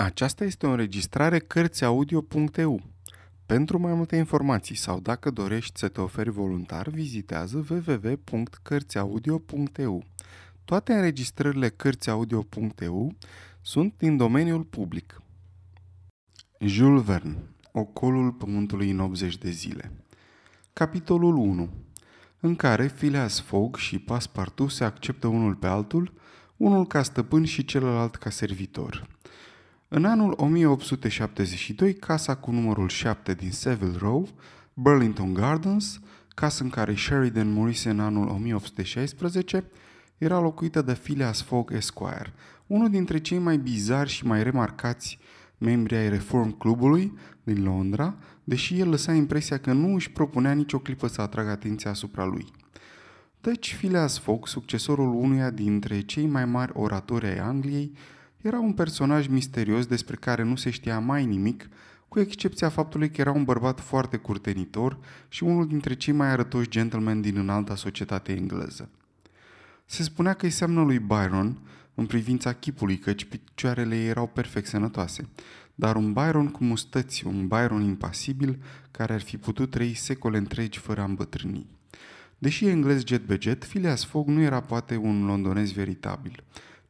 Aceasta este o înregistrare Cărțiaudio.eu. Pentru mai multe informații sau dacă dorești să te oferi voluntar, vizitează www.cărțiaudio.eu. Toate înregistrările Cărțiaudio.eu sunt din domeniul public. Jules Verne Ocolul Pământului în 80 de zile Capitolul 1 în care Phileas Fogg și Passepartout se acceptă unul pe altul, unul ca stăpân și celălalt ca servitor – în anul 1872, casa cu numărul 7 din Savile Row, Burlington Gardens, casă în care Sheridan murise în anul 1816, era locuită de Phileas Fogg Esquire, unul dintre cei mai bizari și mai remarcați membri ai Reform Clubului din Londra, deși el lăsa impresia că nu își propunea nicio clipă să atragă atenția asupra lui. Deci, Phileas Fogg, succesorul unuia dintre cei mai mari oratori ai Angliei, era un personaj misterios despre care nu se știa mai nimic, cu excepția faptului că era un bărbat foarte curtenitor și unul dintre cei mai arătoși gentlemen din înalta societate engleză. Se spunea că îi seamnă lui Byron în privința chipului, căci picioarele ei erau perfect sănătoase, dar un Byron cu mustăți, un Byron impasibil, care ar fi putut trăi secole întregi fără a îmbătrâni. Deși e englez jet be jet, Phileas Fogg nu era poate un londonez veritabil –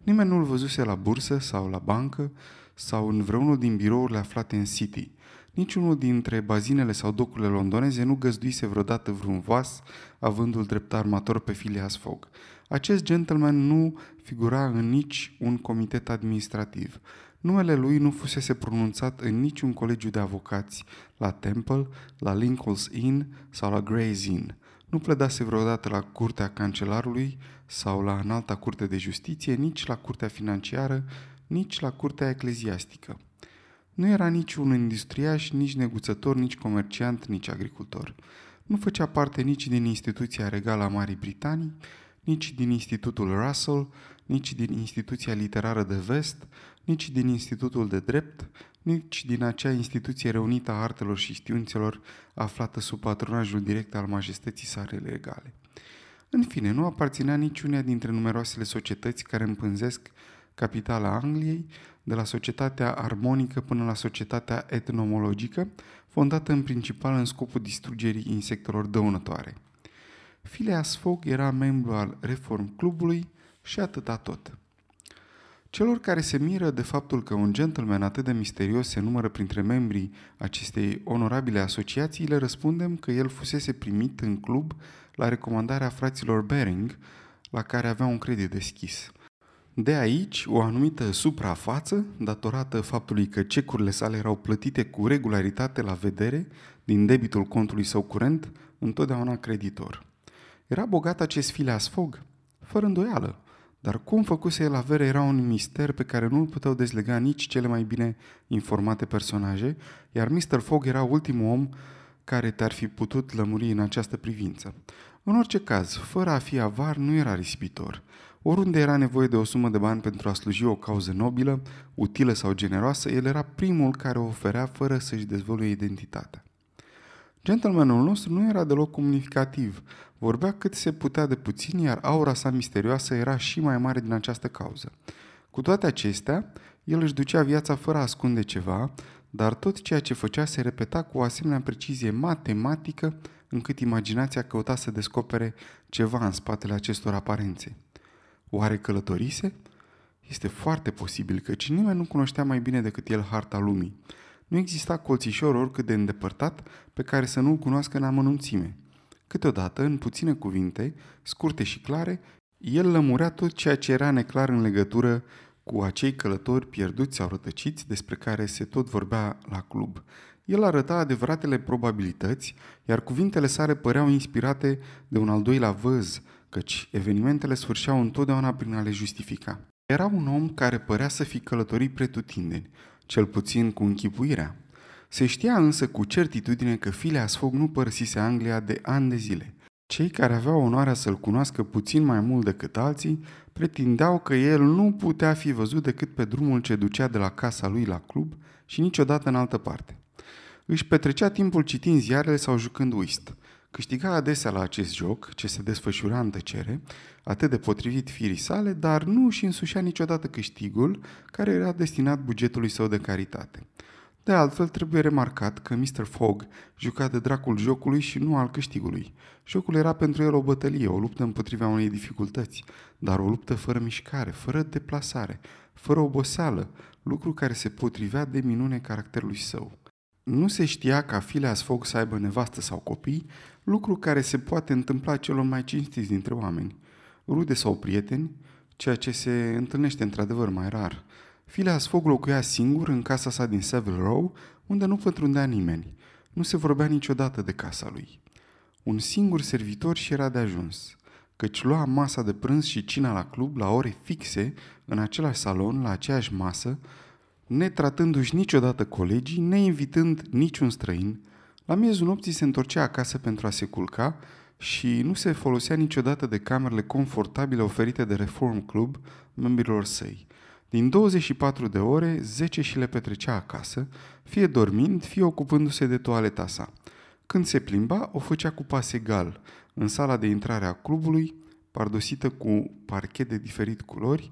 Nimeni nu-l văzuse la bursă sau la bancă sau în vreunul din birourile aflate în City. Niciunul dintre bazinele sau docurile londoneze nu găzduise vreodată vreun vas, avându-l drept armator pe Phileas Fogg. Acest gentleman nu figura în nici un comitet administrativ. Numele lui nu fusese pronunțat în niciun colegiu de avocați, la Temple, la Lincoln's Inn sau la Gray's Inn. Nu pledase vreodată la curtea cancelarului sau la înalta curte de justiție, nici la curtea financiară, nici la curtea ecleziastică. Nu era nici un industriaș, nici neguțător, nici comerciant, nici agricultor. Nu făcea parte nici din instituția regală a Marii Britanii, nici din Institutul Russell, nici din Instituția Literară de Vest, nici din Institutul de Drept, nici din acea instituție reunită a artelor și științelor aflată sub patronajul direct al majestății sale legale. În fine, nu aparținea niciunea dintre numeroasele societăți care împânzesc capitala Angliei, de la societatea armonică până la societatea etnomologică, fondată în principal în scopul distrugerii insectelor dăunătoare. Phileas Fogg era membru al Reform Clubului și atâta tot. Celor care se miră de faptul că un gentleman atât de misterios se numără printre membrii acestei onorabile asociații, le răspundem că el fusese primit în club la recomandarea fraților Bering, la care avea un credit deschis. De aici, o anumită suprafață, datorată faptului că cecurile sale erau plătite cu regularitate la vedere din debitul contului său curent, întotdeauna creditor. Era bogat acest Phileas Fogg? Fără îndoială. Dar cum făcuse el avere era un mister pe care nu-l puteau dezlega nici cele mai bine informate personaje, iar Mr. Fogg era ultimul om care te-ar fi putut lămuri în această privință. În orice caz, fără a fi avar, nu era risipitor. Oriunde era nevoie de o sumă de bani pentru a sluji o cauză nobilă, utilă sau generoasă, el era primul care o oferea fără să-și dezvăluie identitatea. Gentlemanul nostru nu era deloc comunicativ, vorbea cât se putea de puțin, iar aura sa misterioasă era și mai mare din această cauză. Cu toate acestea, el își ducea viața fără a ascunde ceva, dar tot ceea ce făcea se repeta cu o asemenea precizie matematică, încât imaginația căuta să descopere ceva în spatele acestor aparențe. Oare călătorise? Este foarte posibil, căci nimeni nu cunoștea mai bine decât el harta lumii. Nu exista colțișor oricât de îndepărtat pe care să nu-l cunoască în amănunțime. Câteodată, în puține cuvinte, scurte și clare, el lămurea tot ceea ce era neclar în legătură cu acei călători pierduți sau rătăciți despre care se tot vorbea la club. El arăta adevăratele probabilități, iar cuvintele sale păreau inspirate de un al doilea văz, căci evenimentele sfârșeau întotdeauna prin a le justifica. Era un om care părea să fi călătorit pretutindeni, cel puțin cu închipuirea. Se știa însă cu certitudine că Phileas Fogg nu părăsise Anglia de ani de zile. Cei care aveau onoarea să-l cunoască puțin mai mult decât alții pretindeau că el nu putea fi văzut decât pe drumul ce ducea de la casa lui la club și niciodată în altă parte. Își petrecea timpul citind ziarele sau jucând whist – Câștiga adesea la acest joc, ce se desfășura în tăcere, atât de potrivit firii sale, dar nu își însușea niciodată câștigul care era destinat bugetului său de caritate. De altfel, trebuie remarcat că Mr. Fogg juca de dracul jocului și nu al câștigului. Jocul era pentru el o bătălie, o luptă împotriva unei dificultăți, dar o luptă fără mișcare, fără deplasare, fără oboseală, lucru care se potrivea de minune caracterului său. Nu se știa ca Phileas Fogg să aibă nevastă sau copii, lucru care se poate întâmpla celor mai cinstiți dintre oameni. Rude sau prieteni, ceea ce se întâlnește într-adevăr mai rar. Phileas Fogg locuia singur în casa sa din Savile Row, unde nu pătrundea nimeni. Nu se vorbea niciodată de casa lui. Un singur servitor și era de ajuns, căci lua masa de prânz și cina la club la ore fixe, în același salon, la aceeași masă, netratându-și niciodată colegii, neinvitând niciun străin, la miezul nopții se întorcea acasă pentru a se culca și nu se folosea niciodată de camerele confortabile oferite de Reform Club membrilor săi. Din 24 de ore, 10 și le petrecea acasă, fie dormind, fie ocupându-se de toaleta sa. Când se plimba, o făcea cu pas egal, în sala de intrare a clubului, pardosită cu parchet de diferit culori,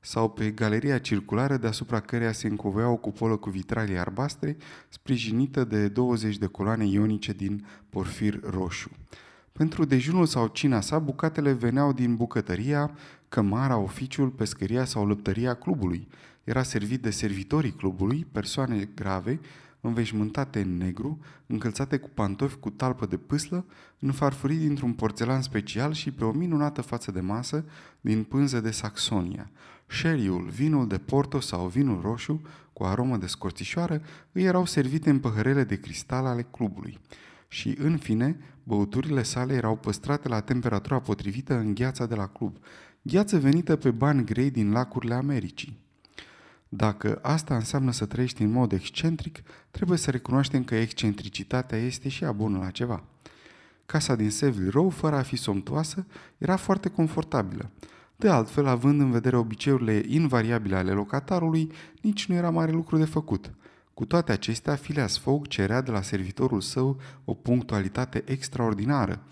sau pe galeria circulară deasupra căreia se încovea o cupolă cu vitralii arbastre, sprijinită de 20 de coloane ionice din porfir roșu. Pentru dejunul sau cina sa, bucatele veneau din bucătăria, cămara, oficiul, pescăria sau lăptăria clubului. Era servit de servitorii clubului, persoane grave, înveșmântate în negru, încălțate cu pantofi cu talpă de pâslă, înfarfurit dintr-un porțelan special și pe o minunată față de masă din pânză de Saxonia. Sherryul, vinul de porto sau vinul roșu, cu aromă de scorțișoară, îi erau servite în păhărele de cristal ale clubului. Și, în fine, băuturile sale erau păstrate la temperatura potrivită în gheața de la club, gheață venită pe bani grei din lacurile Americii. Dacă asta înseamnă să trăiești în mod excentric, trebuie să recunoaștem că excentricitatea este și ea bună la ceva. Casa din Seville Row, fără a fi somtoasă, era foarte confortabilă. De altfel, având în vedere obiceiurile invariabile ale locatarului, nici nu era mare lucru de făcut. Cu toate acestea, Phileas Fogg cerea de la servitorul său o punctualitate extraordinară.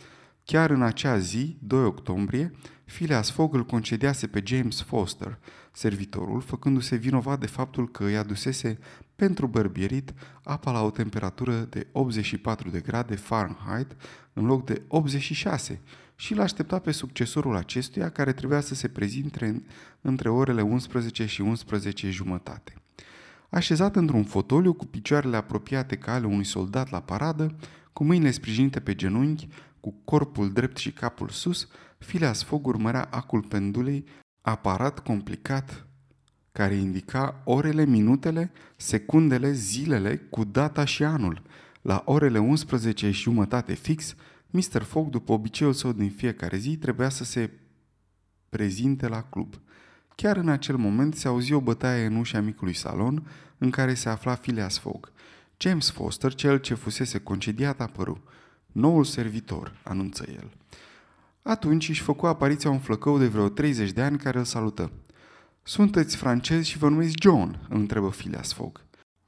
Chiar în acea zi, 2 octombrie, Phileas Fogg îl concediase pe James Foster, servitorul, făcându-se vinovat de faptul că îi adusese pentru bărbierit apa la o temperatură de 84 de grade Fahrenheit în loc de 86 și l aștepta pe succesorul acestuia care trebuia să se prezinte între orele 11 și 11 jumătate. Așezat într-un fotoliu cu picioarele apropiate ca ale unui soldat la paradă, cu mâinile sprijinite pe genunchi, cu corpul drept și capul sus, Phileas Fogg urmărea acul pendulei, aparat complicat care indica orele, minutele, secundele, zilele cu data și anul. La orele 11 și jumătate fix, Mr. Fogg, după obiceiul său din fiecare zi, trebuia să se prezinte la club. Chiar în acel moment se auzi o bătaie în ușa micului salon în care se afla Phileas Fogg. James Foster, cel ce fusese concediat, apăru. Noul servitor, anunță el. Atunci își făcu apariția un flăcău de vreo 30 de ani care îl salută. Sunteți francez și vă numiți John?" îl întrebă Phileas Fogg.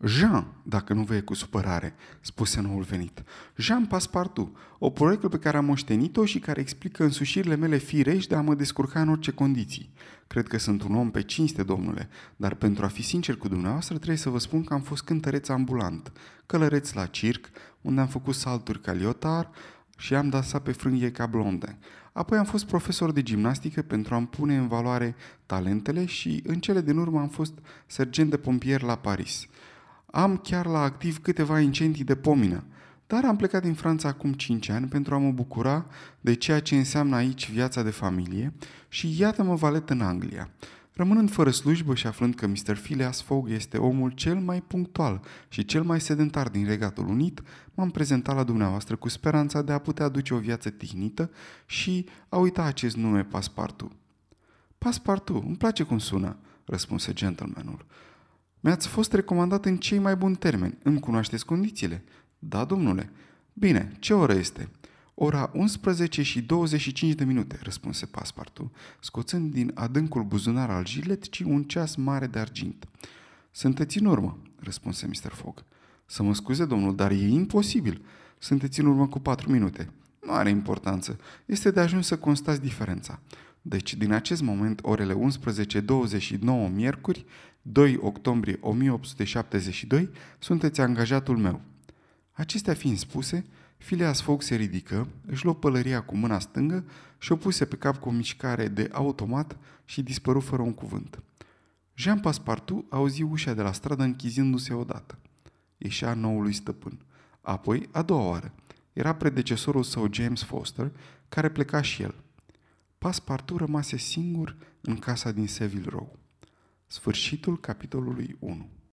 Jean, dacă nu vă e cu supărare, spuse noul venit. Jean Paspartu, o proiectă pe care am moștenit-o și care explică însușirile mele firești de a mă descurca în orice condiții. Cred că sunt un om pe cinste, domnule, dar pentru a fi sincer cu dumneavoastră trebuie să vă spun că am fost cântăreț ambulant, călăreț la circ, unde am făcut salturi ca liotar și am dansat pe frânghie ca blonde. Apoi am fost profesor de gimnastică pentru a-mi pune în valoare talentele și în cele din urmă am fost sergent de pompier la Paris. Am chiar la activ câteva incendii de pomină, dar am plecat din Franța acum 5 ani pentru a mă bucura de ceea ce înseamnă aici viața de familie și iată-mă valet în Anglia. Rămânând fără slujbă și aflând că Mr. Phileas Fogg este omul cel mai punctual și cel mai sedentar din Regatul Unit, m-am prezentat la dumneavoastră cu speranța de a putea aduce o viață tihnită și a uita acest nume Paspartu. Paspartu, îmi place cum sună, răspunse gentlemanul. Mi-ați fost recomandat în cei mai buni termeni. Îmi cunoașteți condițiile? Da, domnule. Bine, ce oră este? Ora 11 și 25 de minute, răspunse paspartu, scoțând din adâncul buzunar al giletcii un ceas mare de argint. Sunteți în urmă, răspunse Mr. Fogg. Să mă scuze, domnul, dar e imposibil. Sunteți în urmă cu patru minute. Nu are importanță. Este de ajuns să constați diferența. Deci, din acest moment, orele 11.29 miercuri, 2 octombrie 1872, sunteți angajatul meu. Acestea fiind spuse, Phileas Fogg se ridică, își luă pălăria cu mâna stângă și o puse pe cap cu o mișcare de automat și dispăru fără un cuvânt. Jean Passepartout auzi ușa de la stradă închizindu-se odată. Ieșea noului stăpân. Apoi, a doua oară. Era predecesorul său James Foster, care pleca și el. Passepartout rămase singur în casa din Seville Row. Sfârșitul capitolului 1